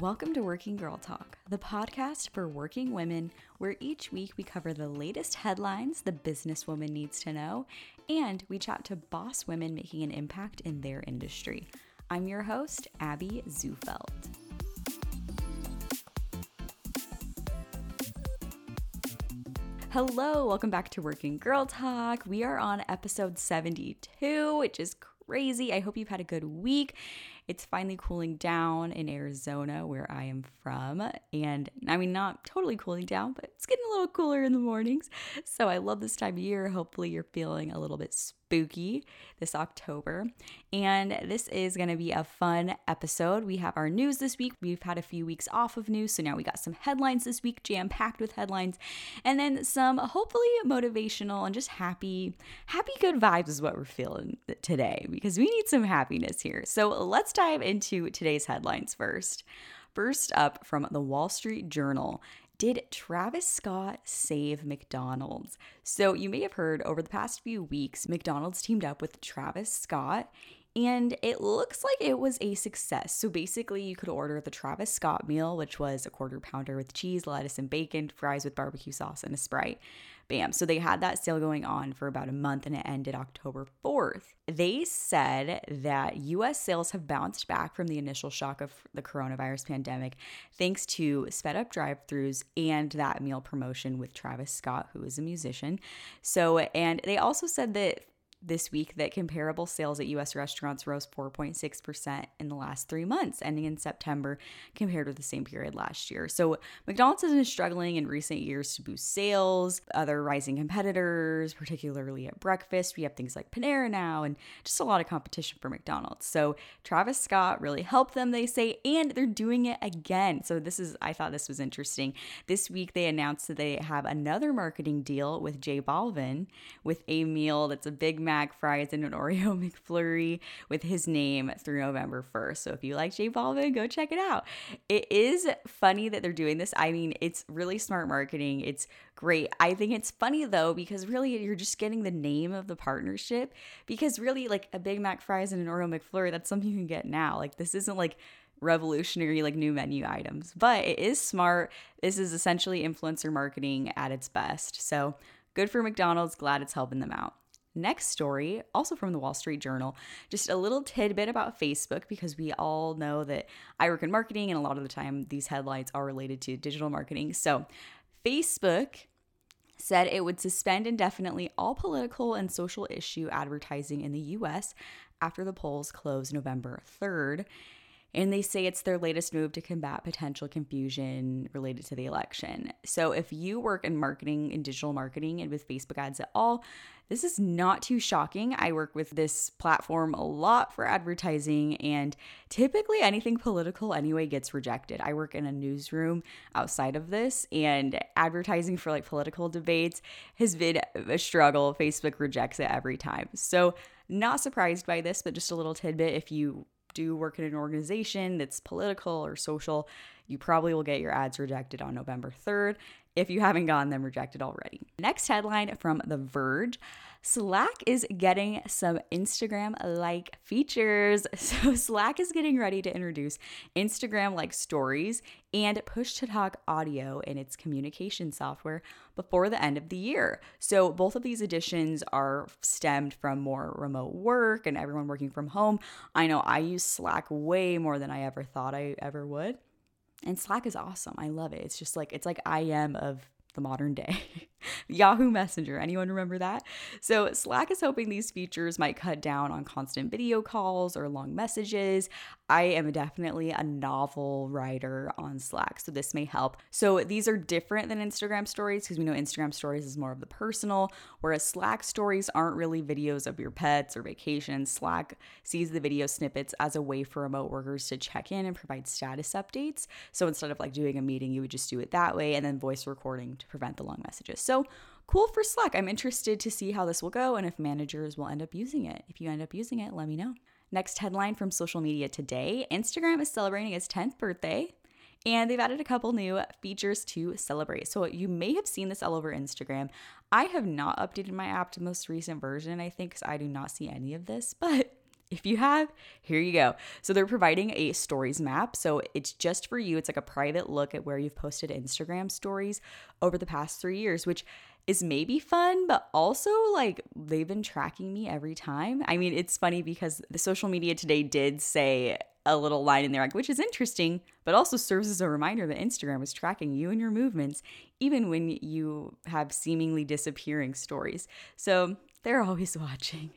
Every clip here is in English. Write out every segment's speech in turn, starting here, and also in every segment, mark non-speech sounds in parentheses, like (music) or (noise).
Welcome to Working Girl Talk, the podcast for working women, where each week we cover the latest headlines the businesswoman needs to know, and we chat to boss women making an impact in their industry. I'm your host, Abby Zufelt. Hello, welcome back to Working Girl Talk. We are on episode 72, which is crazy. I hope you've had a good week. It's finally cooling down in Arizona, where I am from. And I mean, not totally cooling down, but it's getting a little cooler in the mornings. So I love this time of year. Hopefully, you're feeling a little bit spooky this October. And this is going to be a fun episode. We have our news this week. We've had a few weeks off of news. So now we got some headlines this week, jam packed with headlines. And then some hopefully motivational and just happy, happy, good vibes is what we're feeling today because we need some happiness here. So let's dive into today's headlines first. First up from the Wall Street Journal. Did Travis Scott save McDonald's? So, you may have heard over the past few weeks, McDonald's teamed up with Travis Scott and it looks like it was a success. So basically, you could order the Travis Scott meal, which was a quarter pounder with cheese, lettuce, and bacon, fries with barbecue sauce, and a Sprite. Bam. So they had that sale going on for about a month and it ended October 4th. They said that US sales have bounced back from the initial shock of the coronavirus pandemic thanks to sped up drive throughs and that meal promotion with Travis Scott, who is a musician. So, and they also said that this week that comparable sales at US restaurants rose 4.6% in the last three months, ending in September, compared with the same period last year. So, McDonald's has been struggling in recent years to boost sales. Other rising competitors, particularly at breakfast, we have things like Panera now, and just a lot of competition for McDonald's. So, Travis Scott really helped them, they say, and they're doing it again. So, this is, I thought this was interesting. This week, they announced that they have another marketing deal with J Balvin with a meal that's a Big Mac Mac fries and an Oreo (laughs) McFlurry with his name through November 1st. So if you like J Balvin, go check it out. It is funny that they're doing this. I mean, it's really smart marketing. It's great. I think it's funny though, because really you're just getting the name of the partnership. Because really, like a Big Mac fries and an Oreo McFlurry, that's something you can get now. Like this isn't like revolutionary like new menu items but it is smart this is essentially influencer marketing at its best so good for mcdonald's glad it's helping them out Next story, also from the Wall Street Journal, just a little tidbit about Facebook because we all know that I work in marketing and a lot of the time these headlines are related to digital marketing. So, Facebook said it would suspend indefinitely all political and social issue advertising in the US after the polls close November 3rd. And they say it's their latest move to combat potential confusion related to the election. So, if you work in marketing and digital marketing and with Facebook ads at all, this is not too shocking. I work with this platform a lot for advertising, and typically anything political anyway gets rejected. I work in a newsroom outside of this, and advertising for like political debates has been a struggle. Facebook rejects it every time. So, not surprised by this, but just a little tidbit if you do work in an organization that's political or social, you probably will get your ads rejected on November 3rd if you haven't gotten them rejected already. Next headline from The Verge Slack is getting some Instagram like features. (laughs) So, Slack is getting ready to introduce Instagram like stories and push to talk audio in its communication software before the end of the year. So, both of these additions are stemmed from more remote work and everyone working from home. I know I use Slack way more than I ever thought I ever would. And Slack is awesome. I love it. It's just like it's like IM of the modern day. (laughs) (laughs) Yahoo Messenger, anyone remember that? So, Slack is hoping these features might cut down on constant video calls or long messages. I am definitely a novel writer on Slack, so this may help. So, these are different than Instagram stories because we know Instagram stories is more of the personal, whereas Slack stories aren't really videos of your pets or vacations. Slack sees the video snippets as a way for remote workers to check in and provide status updates. So, instead of like doing a meeting, you would just do it that way and then voice recording to prevent the long messages. So, cool for Slack. I'm interested to see how this will go and if managers will end up using it. If you end up using it, let me know. Next headline from social media today Instagram is celebrating its 10th birthday. And they've added a couple new features to celebrate. So you may have seen this all over Instagram. I have not updated my app to the most recent version, I think, because I do not see any of this. (laughs) But If you have, here you go. So they're providing a stories map. So it's just for you. It's like a private look at where you've posted Instagram stories over the past three years, which is maybe fun, but also like they've been tracking me every time. I mean, it's funny because the social media today did say a little line in there, which is interesting, but also serves as a reminder that Instagram is tracking you and your movements, even when you have seemingly disappearing stories. So they're always (laughs) watching.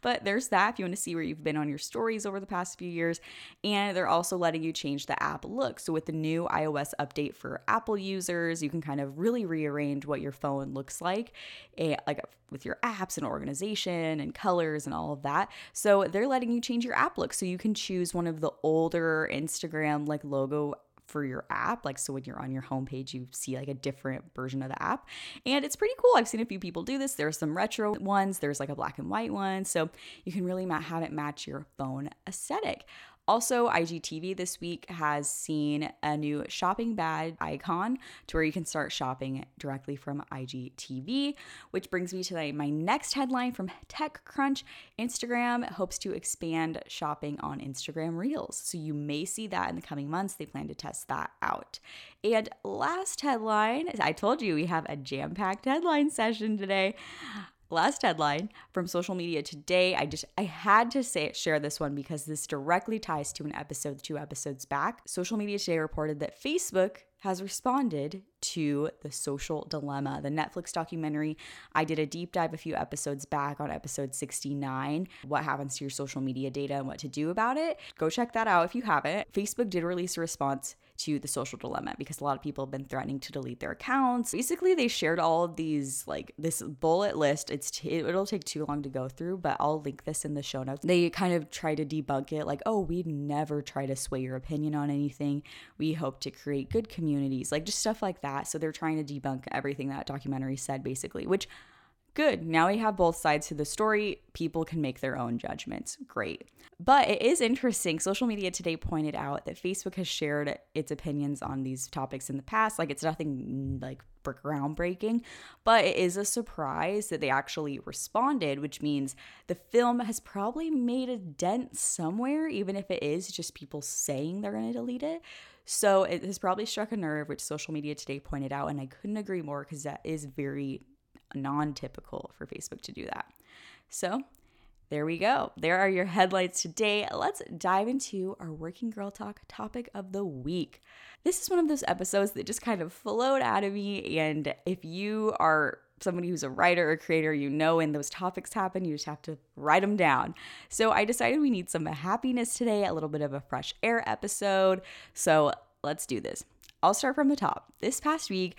but there's that if you want to see where you've been on your stories over the past few years. And they're also letting you change the app look. So with the new iOS update for Apple users, you can kind of really rearrange what your phone looks like, eh, like with your apps and organization and colors and all of that. So they're letting you change your app look. So you can choose one of the older Instagram like logo for your app. Like, so when you're on your homepage, you see like a different version of the app. And it's pretty cool. I've seen a few people do this. There's some retro ones, there's like a black and white one. So you can really have it match your phone aesthetic. Also, IGTV this week has seen a new shopping bag icon to where you can start shopping directly from IGTV, which brings me to my next headline from TechCrunch. Instagram hopes to expand shopping on Instagram Reels. So you may see that in the coming months. They plan to test that out. And last headline, I told you we have a jam packed headline session today last headline from social media today. I just i had to say share this one because this directly ties to an episode two episodes back. Social media today reported that facebook has responded to the social dilemma the netflix documentary i did a deep dive a few episodes back on episode 69 what happens to your social media data and what to do about it go check that out if you haven't facebook did release a response to the social dilemma because a lot of people have been threatening to delete their accounts. Basically, they shared all of these like this bullet list. It's t- it'll take too long to go through, but I'll link this in the show notes. They kind of try to debunk it like, "Oh, we'd never try to sway your opinion on anything. We hope to create good communities." Like just stuff like that. So they're trying to debunk everything that documentary said basically, which Good. Now we have both sides to the story. People can make their own judgments. Great. But it is interesting. Social media today pointed out that Facebook has shared its opinions on these topics in the past. Like it's nothing like groundbreaking, but it is a surprise that they actually responded, which means the film has probably made a dent somewhere, even if it is just people saying they're going to delete it. So it has probably struck a nerve, which social media today pointed out. And I couldn't agree more because that is very non typical for Facebook to do that. So, there we go. There are your headlights today. Let's dive into our Working Girl Talk topic of the week. This is one of those episodes that just kind of flowed out of me. And if you are somebody who's a writer or creator, you know when those topics happen, you just have to write them down. So I decided we need some happiness today, a little bit of a fresh air episode. So let's do this. I'll start from the top. This past week,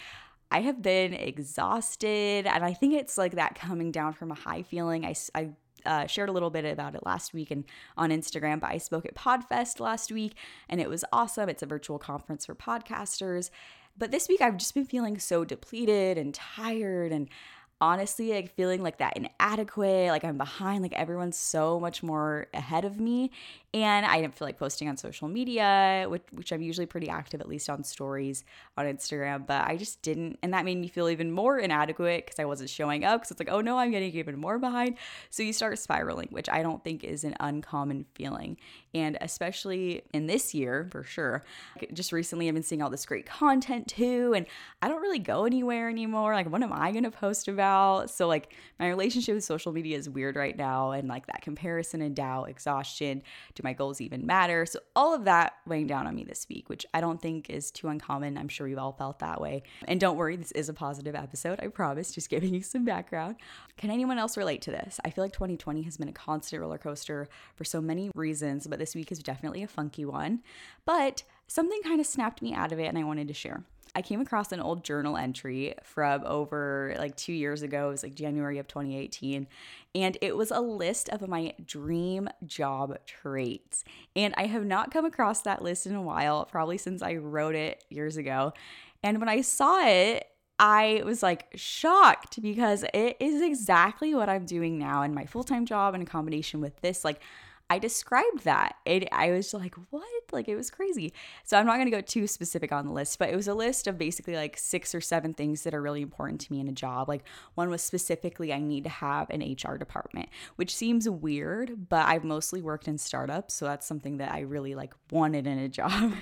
I have been exhausted, and I think it's like that coming down from a high feeling. I, I uh, shared a little bit about it last week and on Instagram, but I spoke at Podfest last week and it was awesome. It's a virtual conference for podcasters. But this week I've just been feeling so depleted and tired and honestly like feeling like that inadequate, like I'm behind, like everyone's so much more ahead of me. And I didn't feel like posting on social media, which, which I'm usually pretty active, at least on stories on Instagram. But I just didn't. And that made me feel even more inadequate because I wasn't showing up. Because it's like, oh no, I'm getting even more behind. So you start spiraling, which I don't think is an uncommon feeling. And especially in this year, for sure. Just recently, I've been seeing all this great content too. And I don't really go anywhere anymore. Like, what am I going to post about? So, like, my relationship with social media is weird right now. And like that comparison and doubt, exhaustion, Do my goals even matter? So, all of that weighing down on me this week, which I don't think is too uncommon. I'm sure you've all felt that way. And don't worry, this is a positive episode, I promise, just giving (laughs) you some background. Can anyone else relate to this? I feel like 2020 has been a constant roller coaster for so many reasons, but this week is definitely a funky one. But something kind of snapped me out of it, and I wanted to share. I came across an old journal entry from over like two years ago. It was like January of 2018. And it was a list of my dream job traits. And I have not come across that list in a while, probably since I wrote it years ago. And when I saw it, I was like shocked because it is exactly what I'm doing now in my full time job in combination with this. Like, I described that. It, I was like, what? Like, it was crazy. So, I'm not going to go too specific on the list, but it was a list of basically like six or seven things that are really important to me in a job. Like, one was specifically, I need to have an HR department, which seems weird, but I've mostly worked in startups. So, that's something that I really like wanted in a (laughs) job.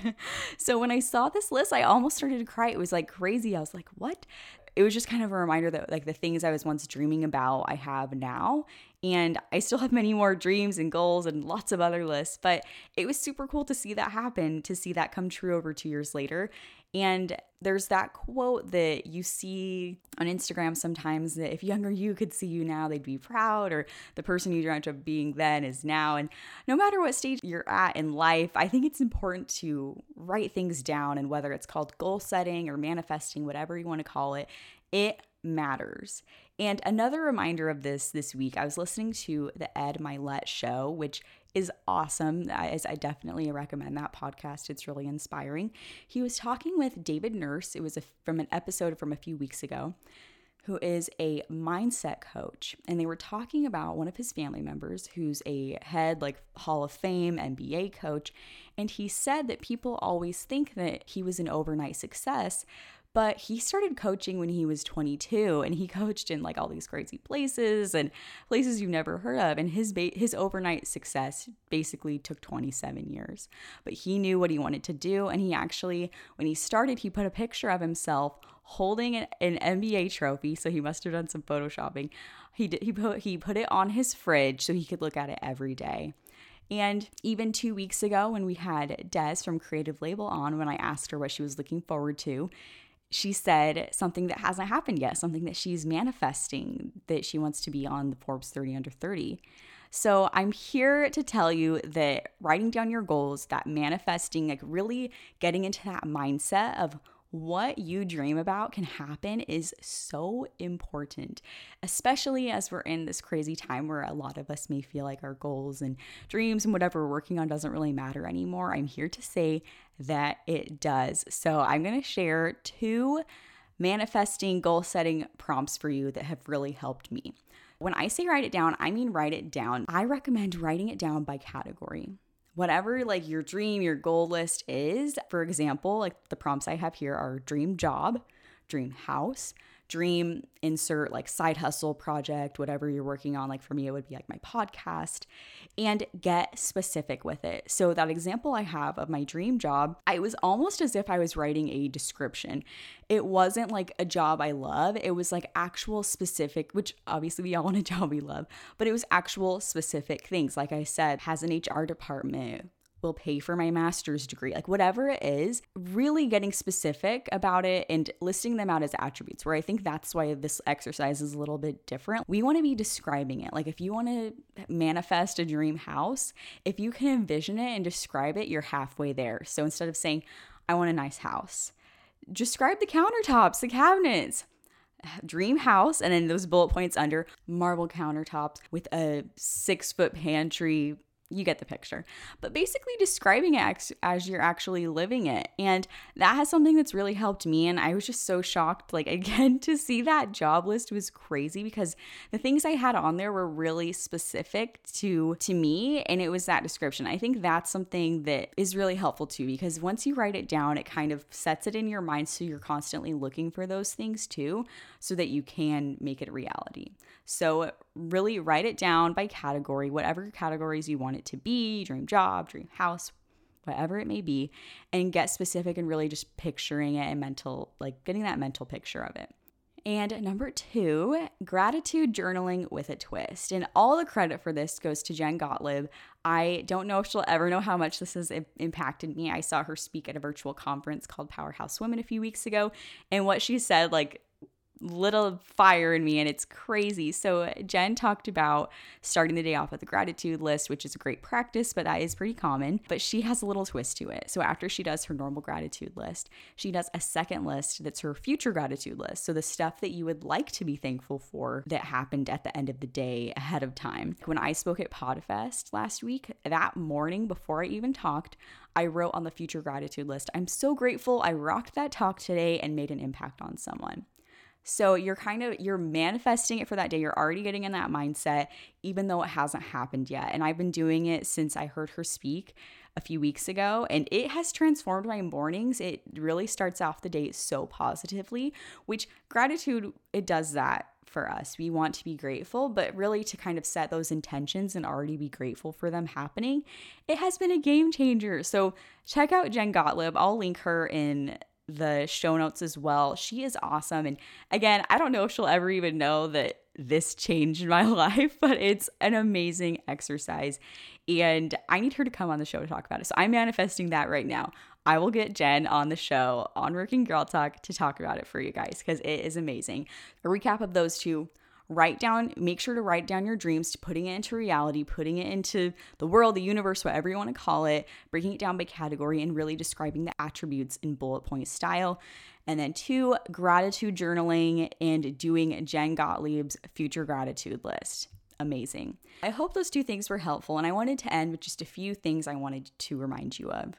so, when I saw this list, I almost started to cry. It was like crazy. I was like, what? It was just kind of a reminder that like the things I was once dreaming about, I have now. And I still have many more dreams and goals and lots of other lists, but it was super cool to see that happen, to see that come true over two years later. And there's that quote that you see on Instagram sometimes that if younger you could see you now, they'd be proud, or the person you dreamt of being then is now. And no matter what stage you're at in life, I think it's important to write things down. And whether it's called goal setting or manifesting, whatever you want to call it, it matters. And another reminder of this this week, I was listening to the Ed Mylett show, which is awesome. I, I definitely recommend that podcast. It's really inspiring. He was talking with David Nurse. It was a, from an episode from a few weeks ago who is a mindset coach. And they were talking about one of his family members who's a head, like Hall of Fame NBA coach. And he said that people always think that he was an overnight success, but he started coaching when he was 22 and he (laughs) coached in like all these crazy places and places you've never heard of and his ba- his overnight success basically took 27 years. But he knew what he wanted to do and he actually when he started he put a picture of himself holding an, an NBA trophy so he must have done some photoshopping. He did, he put he put it on his fridge so he could look at it every day. And even two weeks ago, when we had Des from Creative Label on, when I asked her what she was looking forward to, she said something that hasn't happened yet, something that she's manifesting that she wants to be on the Forbes 30 under 30. So I'm here to tell you that writing down your goals, that manifesting, like really getting into that mindset of what you dream about can happen is so important, especially as we're in this crazy time where a lot of us may feel like our goals and dreams and whatever we're working on doesn't really matter anymore. I'm here to say that it does. So I'm going to share two manifesting goal setting prompts for you that have really helped me. When I say write it down, I mean write it down. I recommend writing it down by category whatever like your dream, your goal list is. For example, like the prompts I have here are dream job, dream house, dream insert like side hustle project, whatever you're working on. Like for me, it would be like my podcast and get specific with it. So, that example I have of my dream job, it was almost as if I was writing a description. It wasn't like a job I love, it was like actual specific, which obviously we all want a (laughs) job we love, but it was actual specific things. Like I said, has an HR department, will pay for my master's degree, like whatever it is, really getting specific about it and listing them out as attributes. Where I think that's why this exercise is a little bit different. We want to be describing it. Like if you want to manifest a dream house, if you can envision it and describe it, you're halfway there. So instead of saying, I want a nice house, describe the countertops, the cabinets, (sighs) dream house and then those bullet points under marble countertops with a six foot pantry you get the picture. But basically describing it as you're actually living it. And that has something that's really helped me. And I was just so shocked, like, (laughs) again, to see that job list was crazy because the things I had on there were really specific to to me. And it was that description. I think that's something that is really helpful too, because once you write it down, it kind of sets it in your mind so you're constantly looking for those things too, so that you can make it a reality. So really write it down by category, whatever categories you want it to be dream job, dream house, whatever it may be, and get specific and really just picturing it and mental, like getting that mental picture of it. And number two, gratitude journaling with a twist. And all the credit for this goes to Jen Gottlieb. I don't know if she'll ever know how much this has impacted me. I saw her speak at a virtual conference called Powerhouse Women a few weeks ago. And what she said, like, little fire in me and it's crazy. So, Jen talked about starting the day off with a gratitude list, which is a great practice, but that is pretty common. But she has a little twist to it. So, after she does her normal gratitude list, she does a second list that's her future gratitude list. So, the stuff that you would like to be thankful for that happened at the end of the day ahead of time. When I spoke at PodFest last week, that morning before I even talked, I wrote on the future gratitude list, I'm so grateful I rocked that talk today and made an impact on someone. So you're kind of you're manifesting it for that day. You're already getting in that mindset even though it hasn't happened yet. And I've been doing it since I heard her speak a few weeks ago and it has transformed my mornings. It really starts off the day so positively, which gratitude it does that for us. We want to be grateful, but really to kind of set those intentions and already be grateful for them happening. It has been a game changer. So check out Jen Gottlieb. I'll link her in the show notes as well. She is awesome. And again, I don't know if she'll ever even know that this changed my (laughs) life, but it's an amazing exercise. And I need her to come on the show to talk about it. So I'm manifesting that right now. I will get Jen on the show on Working Girl Talk to talk about it for you guys because it is amazing. A recap of those two write down make sure to write down your dreams putting it into reality putting it into the world the universe whatever you want to call it breaking it down by category and really describing the attributes in bullet point style. And then two gratitude journaling and doing jen gottlieb's future gratitude list. Amazing. I hope those two things were helpful and i wanted to end with just a few things i wanted to remind you of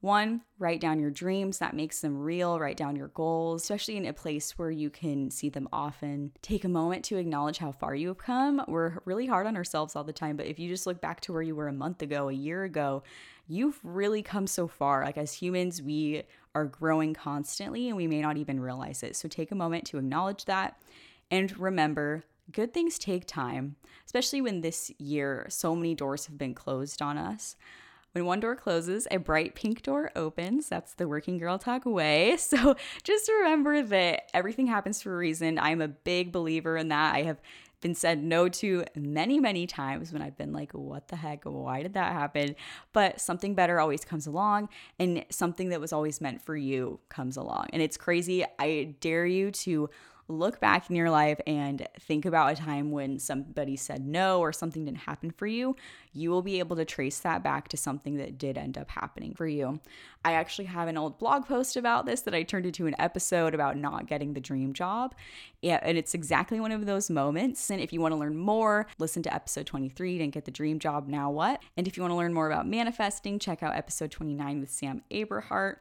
one, write down your dreams. That makes them real. Write down your goals, especially in a place where you can see them often. Take a moment to acknowledge how far you have come. We're really hard on ourselves all the time, but if you just look back to where you were a month ago, a year ago, you've really come so far. Like as humans, we are growing constantly and we may not even realize it. So take a moment to acknowledge that. And remember, good things take time, especially when this year so many doors have been closed on us. When one door closes, a bright pink door opens. That's the working girl talk way. (laughs) So just remember that everything happens for a reason. I'm a big believer in that. I have been said no to many, many times when I've been like, what the heck? Why did that happen? But something better always comes along, and something that was always meant for you comes along. And it's crazy. I dare you to look back in your life and think about a time when somebody said no or something didn't happen for you, you will be able to trace that back to something that did end up happening for you. I actually have an old blog post about this that I turned into an episode about not getting the dream job. And it's exactly one of those moments. And if you want to learn more, listen to episode 23, didn't get the dream job, now what? And if you want to learn more about manifesting, check out episode 29 with Sam Aberhart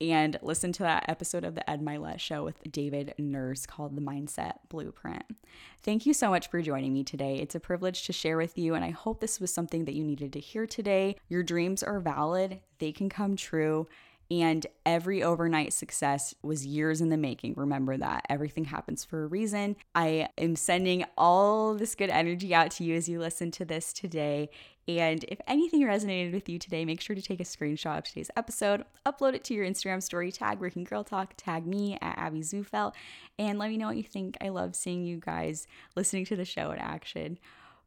and listen to that episode of the Ed Mylett show with David Nurse called The Mindset Blueprint. Thank you so much for joining me today. It's a privilege to share with you, and I hope this was something that you needed to hear today. Your dreams are valid, they can come true. And every overnight success was years in the making. Remember that everything happens for a reason. I am sending all this good energy out to you as you listen to this today. And if anything resonated with you today, make sure to take a screenshot of today's episode, upload it to your Instagram story, tag Working Girl Talk, tag me at Abby Zufelt, and let me know what you think. I love seeing you guys listening to the show in action.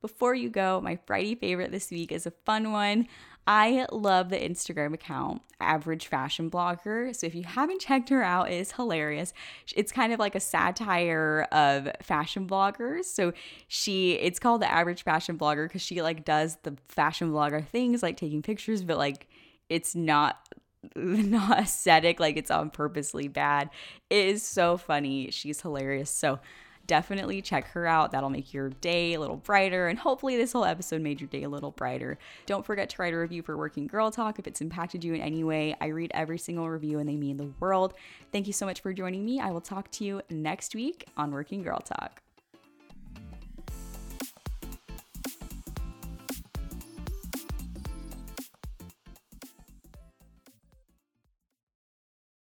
Before you go, my Friday favorite this week is a fun one. I love the Instagram account, Average Fashion Blogger. So if you haven't checked her out, it is hilarious. It's kind of like a satire of fashion bloggers. So she it's called the Average Fashion Blogger because she like does the fashion blogger things like taking pictures, but like it's not (laughs) not aesthetic, like it's on purposely bad. It is so funny. She's hilarious. So definitely check her out. That'll make your day a little brighter. And hopefully, this whole episode made your day a little brighter. Don't forget to write a review for Working Girl Talk if it's impacted you in any way. I read every single review and they mean the world. Thank you so much for joining me. I will talk to you next week on Working Girl Talk.